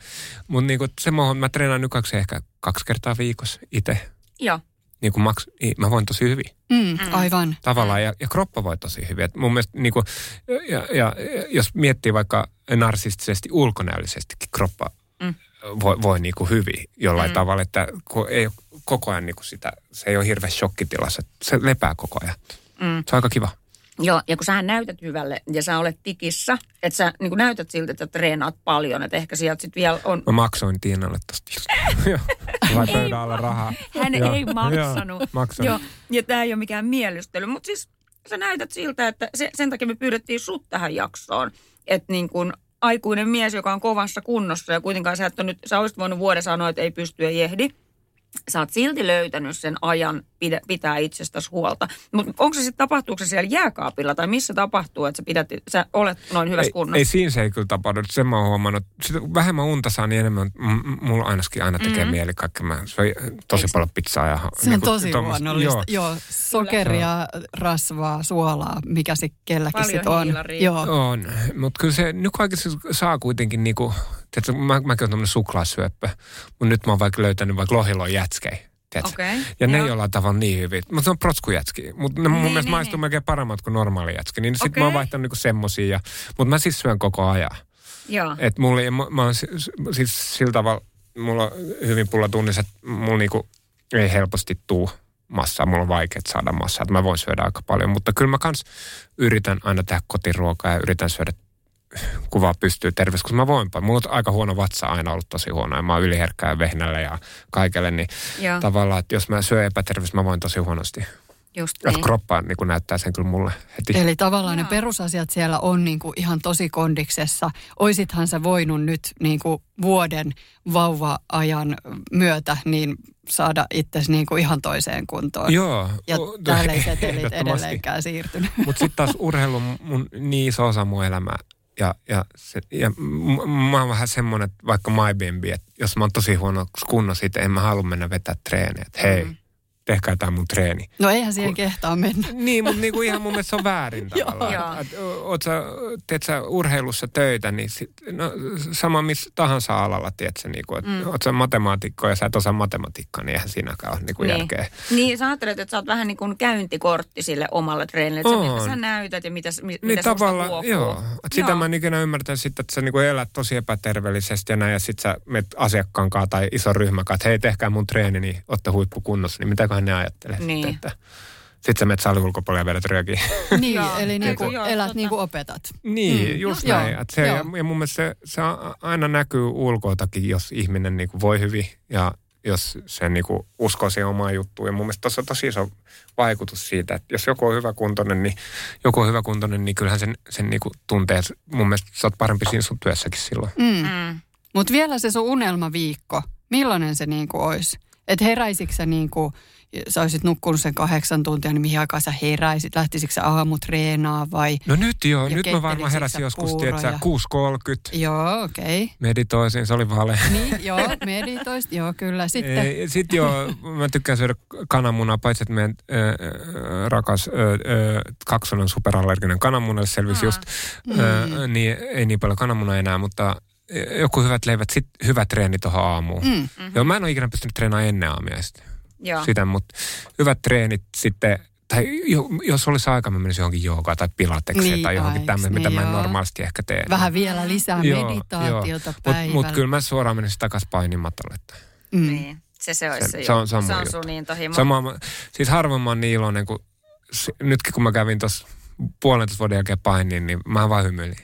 Mutta niin kuin, se mä, mä treenaan nykäksi ehkä kaksi kertaa viikossa itse. Joo. niin kuin maks, niin mä voin tosi hyvin. Mm, aivan. Tavallaan, ja, ja kroppa voi tosi hyvin. Et mun mielestä, niin kuin, ja, ja, jos miettii vaikka narsistisesti ulkonäöllisestikin, kroppa Mm. Voi, voi niin kuin hyvin jollain Mm. tavalla, että ei koko ajan niin kuin sitä, se ei ole hirveän shokkitilassa, se lepää koko ajan. Mm. Se on aika kiva. Joo, ja kun sähän näytät hyvälle ja sä olet tikissä, että sä niin näytät siltä, että treenaat paljon, että ehkä sieltä sitten vielä on... Mä maksoin Tiinalle tosta. Vai pöydän alla rahaa. Hän Joo. ei maksanut. Joo, maksanut. Joo, ja tämä ei ole mikään mielistely, mutta siis sä näytät siltä, että se, sen takia me pyydettiin sut tähän jaksoon, että niin kuin aikuinen mies, joka on kovassa kunnossa ja kuitenkaan sä et nyt, sä olisit voinut vuoden sanoa, että ei pysty ja jehdi. Sä oot silti löytänyt sen ajan pidä, pitää itsestäsi huolta. Mutta onko se sitten, tapahtuuko se siellä jääkaapilla tai missä tapahtuu, että sä, pidät, sä olet noin hyvässä ei, kunnossa? ei siinä se ei kyllä tapahdu. Sen mä oon huomannut. Sitä vähemmän unta saa, niin enemmän. M- mulla ainakin aina tekee Mhm. mm-hmm. mieli kaikki. Mä söin tosi paljon pizzaa. Ja, Se on niinku tosi luonnollista. Joo. Joo, sokeria, rasvaa, suolaa, mikä se kelläkin Paljon sit on. hiilaria. Joo. On, mutta kyllä se nykyaikaisesti se saa kuitenkin niinku, tiedätkö, mä, mäkin olen tämmöinen suklaasyöppö, mutta nyt mä oon vaikka löytänyt vaikka lohilon jätskejä. tiedätkö? Okei. Ja ne Joo. ei olla tavallaan niin hyviä. Mutta se on protskujätski. Mutta ne mun Niin, mielestä niin, maistuu niin. melkein paremmat kuin normaali jätski. Niin sit Okei. mä oon vaihtanut niinku semmosia. Ja, mutta mä siis syön koko ajan. Joo. Et mulla, mä, mä oon si- siis sillä tavalla, mulla on hyvin pulla tunnissa, että mulla niinku ei helposti tuu massaa. Mulla on vaikea saada massaa, että mä voin syödä aika paljon. Mutta kyllä mä kans yritän aina tehdä kotiruokaa ja yritän syödä kuvaa pystyy terveys, koska mä voin paljon. Mulla on aika huono vatsa aina ollut tosi huono ja mä oon yliherkkä ja vehnällä ja kaikelle, niin Joo. tavallaan, että jos mä syön epäterveys, mä voin tosi huonosti. Just Että niin. kroppa niin kuin näyttää sen kyllä mulle heti. Eli tavallaan Joo. ne perusasiat siellä on niin kuin ihan tosi kondiksessa. Oisithan sä voinut nyt niin kuin vuoden vauva-ajan myötä niin saada itsesi niin kuin ihan toiseen kuntoon. Joo. Ja o- täällä ei setelit edelleenkään siirtynyt. Mutta sitten taas urheilu on mun niin iso osa mun elämää. Ja, ja, se, ja mä oon vähän semmoinen, että vaikka my baby, että jos mä oon tosi huono kunnossa siitä, en mä halua mennä vetää treeniä. Että hei, Mm. Tehkää tää mun treeni. No eihän siihen kehtaa mennä. Niin, mutta niinku ihan mun mielestä se on väärin tavallaan. Et, et, oot sä, teet sä urheilussa töitä, niin sit, no, sama missä tahansa alalla, tiedät sä, niinku, että mm. oot sä matemaatikko ja sä et osaa matematiikkaa, niin eihän siinäkään ole niinku Niin. järkeä. Niin, sä ajattelet, että sä oot vähän niin kuin käyntikortti sille omalle treenille, että sä, mitä sä näytät ja mitä, mi, Niin mitä tavallaan, joo. Et sitä Joo. mä en ikinä ymmärtänyt sitten, että sä niinku elät tosi epäterveellisesti ja näin, ja sit sä menet asiakkaan kanssa tai iso ryhmä kanssa, että hei, tehkää mun treeni, niin ootte huippukunnossa, niin mitäköhän ne ajattelee Niin. sitten, että sitten sä menet salin ulkopuolelle ja vedät röökiä. Niin, Joo, eli niin kuin joo, elät tota. niin kuin opetat. Niin, Mm. just Joo, näin. Et se, ja, joo. ja mun mielestä se, se aina näkyy ulkoiltakin, jos ihminen niinku voi hyvin ja jos se niinku uskoo siihen omaan juttuun. Ja mun mielestä tuossa on tosi iso vaikutus siitä, että jos joku on hyväkuntoinen, niin joku on hyväkuntoinen, niin kyllähän sen, sen niinku tuntee. Mun mielestä sä oot parempi siinä sun työssäkin silloin. Mm. Mm. Mutta vielä se sun unelmaviikko, millainen se niin kuin olisi? Että heräisitkö sä niin kuin, sä olisit nukkunut sen kahdeksan tuntia, niin mihin aikaan sä heräisit? Lähtisitkö sä aamutreenaa vai? No nyt joo, Ja nyt mä varmaan heräsin joskus, tiedätkö, puuroja? 6.30. Joo, okei. Okay. Meditoisin, se oli vale. Niin, joo, meditoist, joo, kyllä. Sitten, Ei, Sitten joo, mä tykkään syödä kananmunaa, paitsi että meidän äh, rakas äh, äh, kaksonen superallerginen kananmunalle selvisi just, äh, niin ei niin paljon kananmunaa enää, mutta joku hyvät leivät, sit hyvä treeni tuohon aamuun. mm, Mm-hmm. Joo, mä en ole ikinä pystynyt treenaamaan ennen aamiaista. Joo. Sitä, mutta hyvät treenit sitten, tai jo, jos olisi aika, mä menisin johonkin joogaan tai pilatekseen Niin, tai johonkin aiks, tämmöinen, mitä niin mä en joo. normaalisti ehkä tee. vähän vielä lisää meditaatiota Mutta päivällä. mut kyllä mä suoraan menisin takaisin painimatolle. mm. Niin. Se, se olisi Se- se, on- se on se on sun intohimo. Sama, mä- siis harvoin mä oon niin iloinen, kun nytkin kun mä kävin tuossa puolentoista vuoden jälkeen painiin, niin mä vaan hymyilin.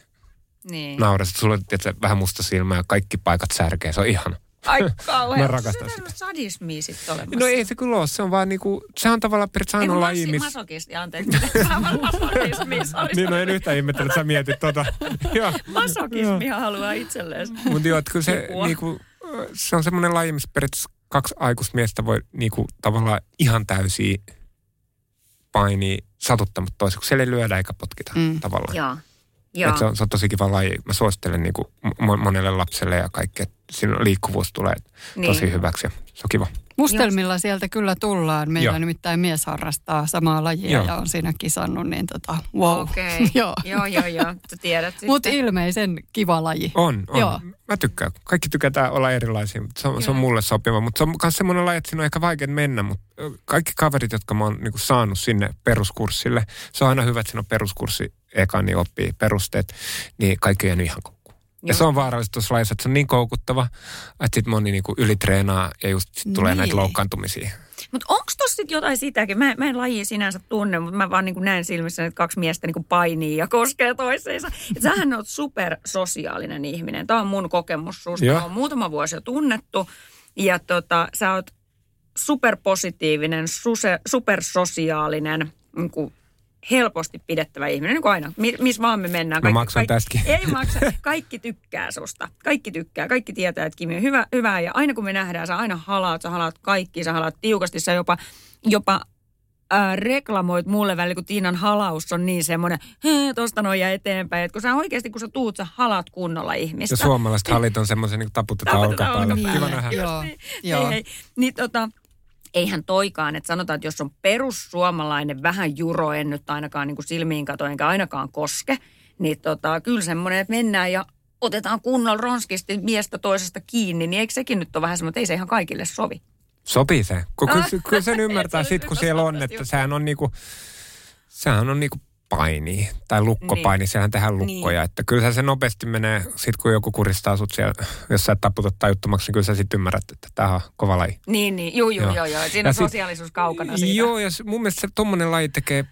Niin. Naurasin, sulla on vähän musta silmä ja kaikki paikat särkeä, se on ihana. Ai kauhean. Mä rakastan Se sitä. tämmöistä sadismia sitten olemassa. No ei se kyllä ole, se on vaan niinku, se on tavallaan periaatteessa Ei, ainoa kun laji, missä... Masokisti, anteeksi. Se olisi- Niin, no en yhtään ihmettele, että sä mietit tota. Joo. Masokismia haluaa itselleen. Mutta joo, että kyllä se, niinku, se on semmoinen laji, missä periaatteessa kaksi aikuista miestä voi niinku, tavallaan ihan täysiä painia satuttamatta toisen, kun siellä ei lyödä eikä potkita Mm. tavallaan. Joo. Joo. Et se, on, se on tosi kiva laji. Mä suosittelen niinku mo- monelle lapselle ja kaikki, että siinä liikkuvuus tulee Niin. tosi hyväksi. ja Se on kiva. Mustelmilla sieltä kyllä tullaan. Meillä Joo. nimittäin mies harrastaa samaa lajia Joo. ja on siinä kisannut, niin tota, wow. Okei. joo. joo, joo, joo. Tiedät. Mutta ilmeisen kiva laji. On, on. Joo. Mä tykkään. Kaikki tykätään olla erilaisia, mutta se on, se on mulle sopiva. Mutta se on myös semmoinen laji, että siinä on ehkä vaikea mennä, mutta kaikki kaverit, jotka mä oon niinku saanut sinne peruskurssille, se on aina hyvä, että siinä on peruskurssi eka, niin oppii perusteet, niin kaikki on jäänyt ihan koukkuun. Ja Joo. se on vaarallista tuossa lajissa, että se on niin koukuttava, että sit moni niinku ylitreenaa ja just sit tulee Niin. näitä loukkaantumisia. Mutta onko tossa sitten jotain sitäkin? Mä, mä en lajia sinänsä tunne, mutta mä vaan niin näen silmissä, että kaksi miestä niin painii ja koskee toiseensa. Et sähän oot supersosiaalinen ihminen. Tämä on mun kokemus susta. Joo. Oon muutama vuosi jo tunnettu. Ja tota, sä oot superpositiivinen, suse, supersosiaalinen, niin kuin helposti pidettävä ihminen, niin kuin aina. Mi- missä vaan me mennään. Mä maksan tästäkin. Ei maksa. Kaikki tykkää susta. Kaikki tykkää. Kaikki tietää, että Kimi on hyvä, hyvä. Ja aina kun me nähdään, sä aina halaat, sä halaat kaikki, sä halaat tiukasti. Sä jopa, jopa äh, reklamoit mulle välillä, kun Tiinan halaus on niin semmoinen, "Hää, tosta noin ja eteenpäin. Että kun sä oikeasti, kun sä tuut, sä halat kunnolla ihmistä. Ja suomalaiset halit on semmoisen, niin taputetaan Taputetaan olkapäälle. Kiva nähdä. Joo, Hei, joo. hei. Niin tota, eihän toikaan, että sanotaan, että jos on perussuomalainen, vähän juro, en nyt ainakaan niin kuin silmiin kato, enkä ainakaan koske, niin tota, kyllä semmoinen, että mennään ja otetaan kunnolla ronskisti miestä toisesta kiinni, niin eikö sekin nyt ole vähän semmoinen, että ei se ihan kaikille sovi? Sopii se. Kun, kyllä, kyllä sen ymmärtää Se sit, olisi kun siellä on, että sehän on niinku, sehän on niinku paini tai lukkopaini, niin. siellähän tehdään lukkoja. Niin. Että kyllä se nopeasti menee, sit kun joku kuristaa sut siellä, jos sä et taputa tajuttomaksi, niin kyllä sä sitten ymmärrät, että tämä on kova laji. Niin, niin, juu, juu, Joo. joo, joo. Siinä Ja on sit- sosiaalisuus kaukana siitä. Joo, ja mun mielestä se tommonen laji tekee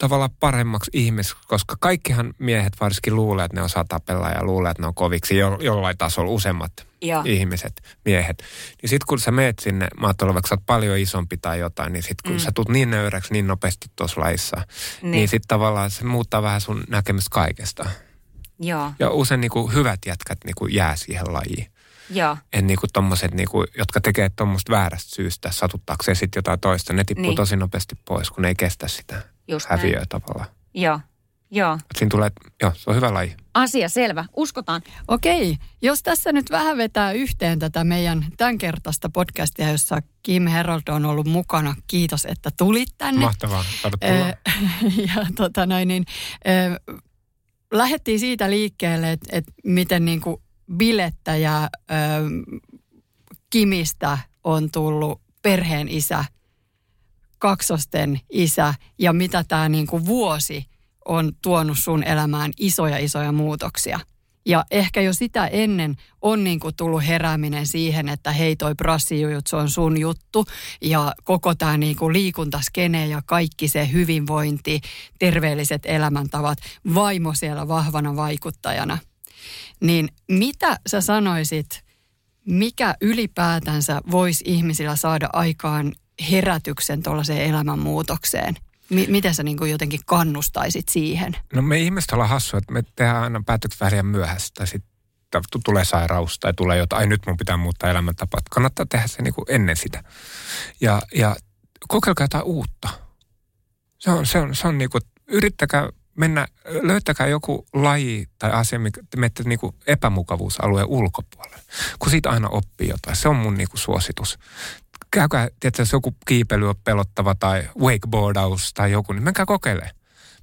tavallaan paremmaksi ihmis, koska kaikkihan miehet varsinkin luulee, että ne osaa tapella ja luulee, että ne on koviksi jo, jollain tasolla useammat Joo. ihmiset, miehet. Niin sit kun sä meet sinne, vaikka sä oot paljon isompi tai jotain, niin sit kun mm. sä tulet niin nöyräksi niin nopeasti tuossa lajissa, niin, Niin. niin sit tavallaan se muuttaa vähän sun näkemystä kaikesta. Joo, Ja usein niinku hyvät jätkät niinku jää siihen lajiin. joo. En niinku tommoset, niinku, jotka tekee tuommoista väärästä syystä satuttaakseen sitten jotain toista. Ne tippuu Niin. tosi nopeasti pois, kun ne ei kestä sitä Just näin. häviöä tavallaan. Joo, joo. Et siinä tulee, joo, se on hyvä laji. Asia selvä. Uskotaan. Okei, jos tässä nyt vähän vetää yhteen tätä meidän tämänkertaista podcastia, jossa Kim Herold on ollut mukana. Kiitos, että tulit tänne. Mahtavaa. Ö, ja tota noin, niin, ö, lähdettiin siitä liikkeelle, että et miten niin kuin bilettä ja ö, Kimistä on tullut perheen isä, kaksosten isä ja mitä tämä niin kuin vuosi on tuonut sun elämään isoja isoja muutoksia. Ja ehkä jo sitä ennen on niin kuin tullut herääminen siihen, että hei toi brassijujutsu on sun juttu ja koko tämä niin kuin liikuntaskene ja kaikki se hyvinvointi, terveelliset elämäntavat, vaimo siellä vahvana vaikuttajana. Niin mitä sä sanoisit, mikä ylipäätänsä voisi ihmisillä saada aikaan herätyksen tuollaiseen elämänmuutokseen? Mi- miten sä niin kuin jotenkin kannustaisit siihen? No me ihmiset ollaan hassua, että me tehdään aina päätökset vähän. Tai sitten tulee sairaus tai tulee jotain, ai nyt mun pitää muuttaa elämäntapaa. Että Kannattaa tehdä se niin kuin ennen sitä. Ja, ja kokeilkaa jotain uutta. Se on, se on, se on niin kuin, yrittäkää mennä, löytäkää joku laji tai asia, mikä te menette niin epämukavuusalueen ulkopuolelle. Kun siitä aina oppii jotain. Se on mun niin kuin suositus. Käykää, tietysti jos joku kiipely on pelottava tai wakeboardaus tai joku, niin menkää kokeilemaan.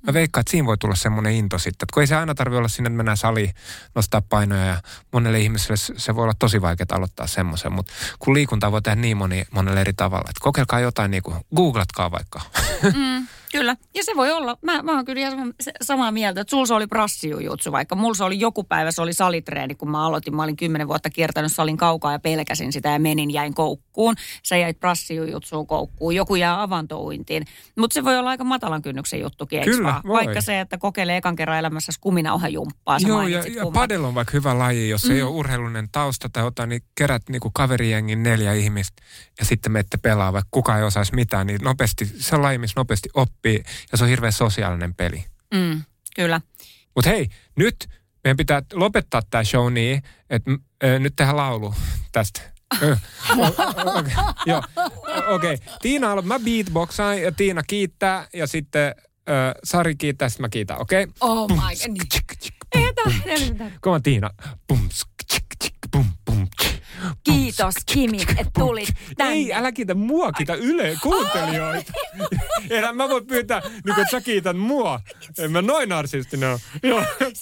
Mä veikkaan, että siinä voi tulla semmoinen into sitten. Että kun ei se aina tarvitse olla sinne, että mennään saliin, nostaa painoja ja monelle ihmiselle se- voi olla tosi vaikeaa aloittaa semmoisen. Mutta kun liikuntaa voi tehdä niin moni, monelle eri tavalla. Että kokeilkaa jotain, niin kuin, googlatkaa vaikka. Mm, kyllä. Ja se voi olla. Mä, mä oon kyllä ihan samaa mieltä, että sulla se oli prassijujutsu, vaikka mulla se oli joku päivä, se oli salitreeni, kun mä aloitin. Mä olin kymmenen vuotta kiertänyt salin kaukaa ja pelkäsin sitä ja menin, jäin koukkuun. Sä jäit prassijujutsuun koukkuun, joku jää avantouintiin. Mutta se voi olla aika matalan kynnyksen juttukin, Kyllä, vaan? voi. Vaikka se, että kokeilee ekan kerran elämässä skuminauhajumppaa. sä Joo, ja, ja padel on vaikka hyvä laji, jos mm. ei ole urheilullinen tausta tai jotain, niin kerät niin kuin kaverijengin neljä ihmistä ja sitten menette pelaa, vaikka kukaan ei osaisi mitään, niin nopeasti, se laji, missä nopeasti oppii ja se on hirveän sosiaalinen peli. Mm, kyllä. Mutta hei, nyt meidän pitää lopettaa tämä show niin, että mm, ö, nyt tehdään laulu tästä. Okei, Joo, okei. Okay. Tiina, mä beatboxaan ja Tiina kiittää ja sitten ö, Sari kiittää, sitten mä kiitän, okei? Okay? Oh my god. Edellytä. Kova Tiina. Bum, Kiitos. Kimi, että tulit tänne. Ei, älä kiitä mua, kiitä Yle kuuntelijoita. Enää mä voin pyytää, niin kuin, sä kiität mua. En mä noin narsistinen ole. Joo.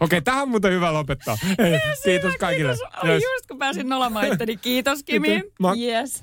Okei, tähän on muuten hyvä lopettaa. Hei, kiitos kaikille. Kiitos. Yes. just kun pääsin nolamaan itteni. Kiitos Kimi. Yes.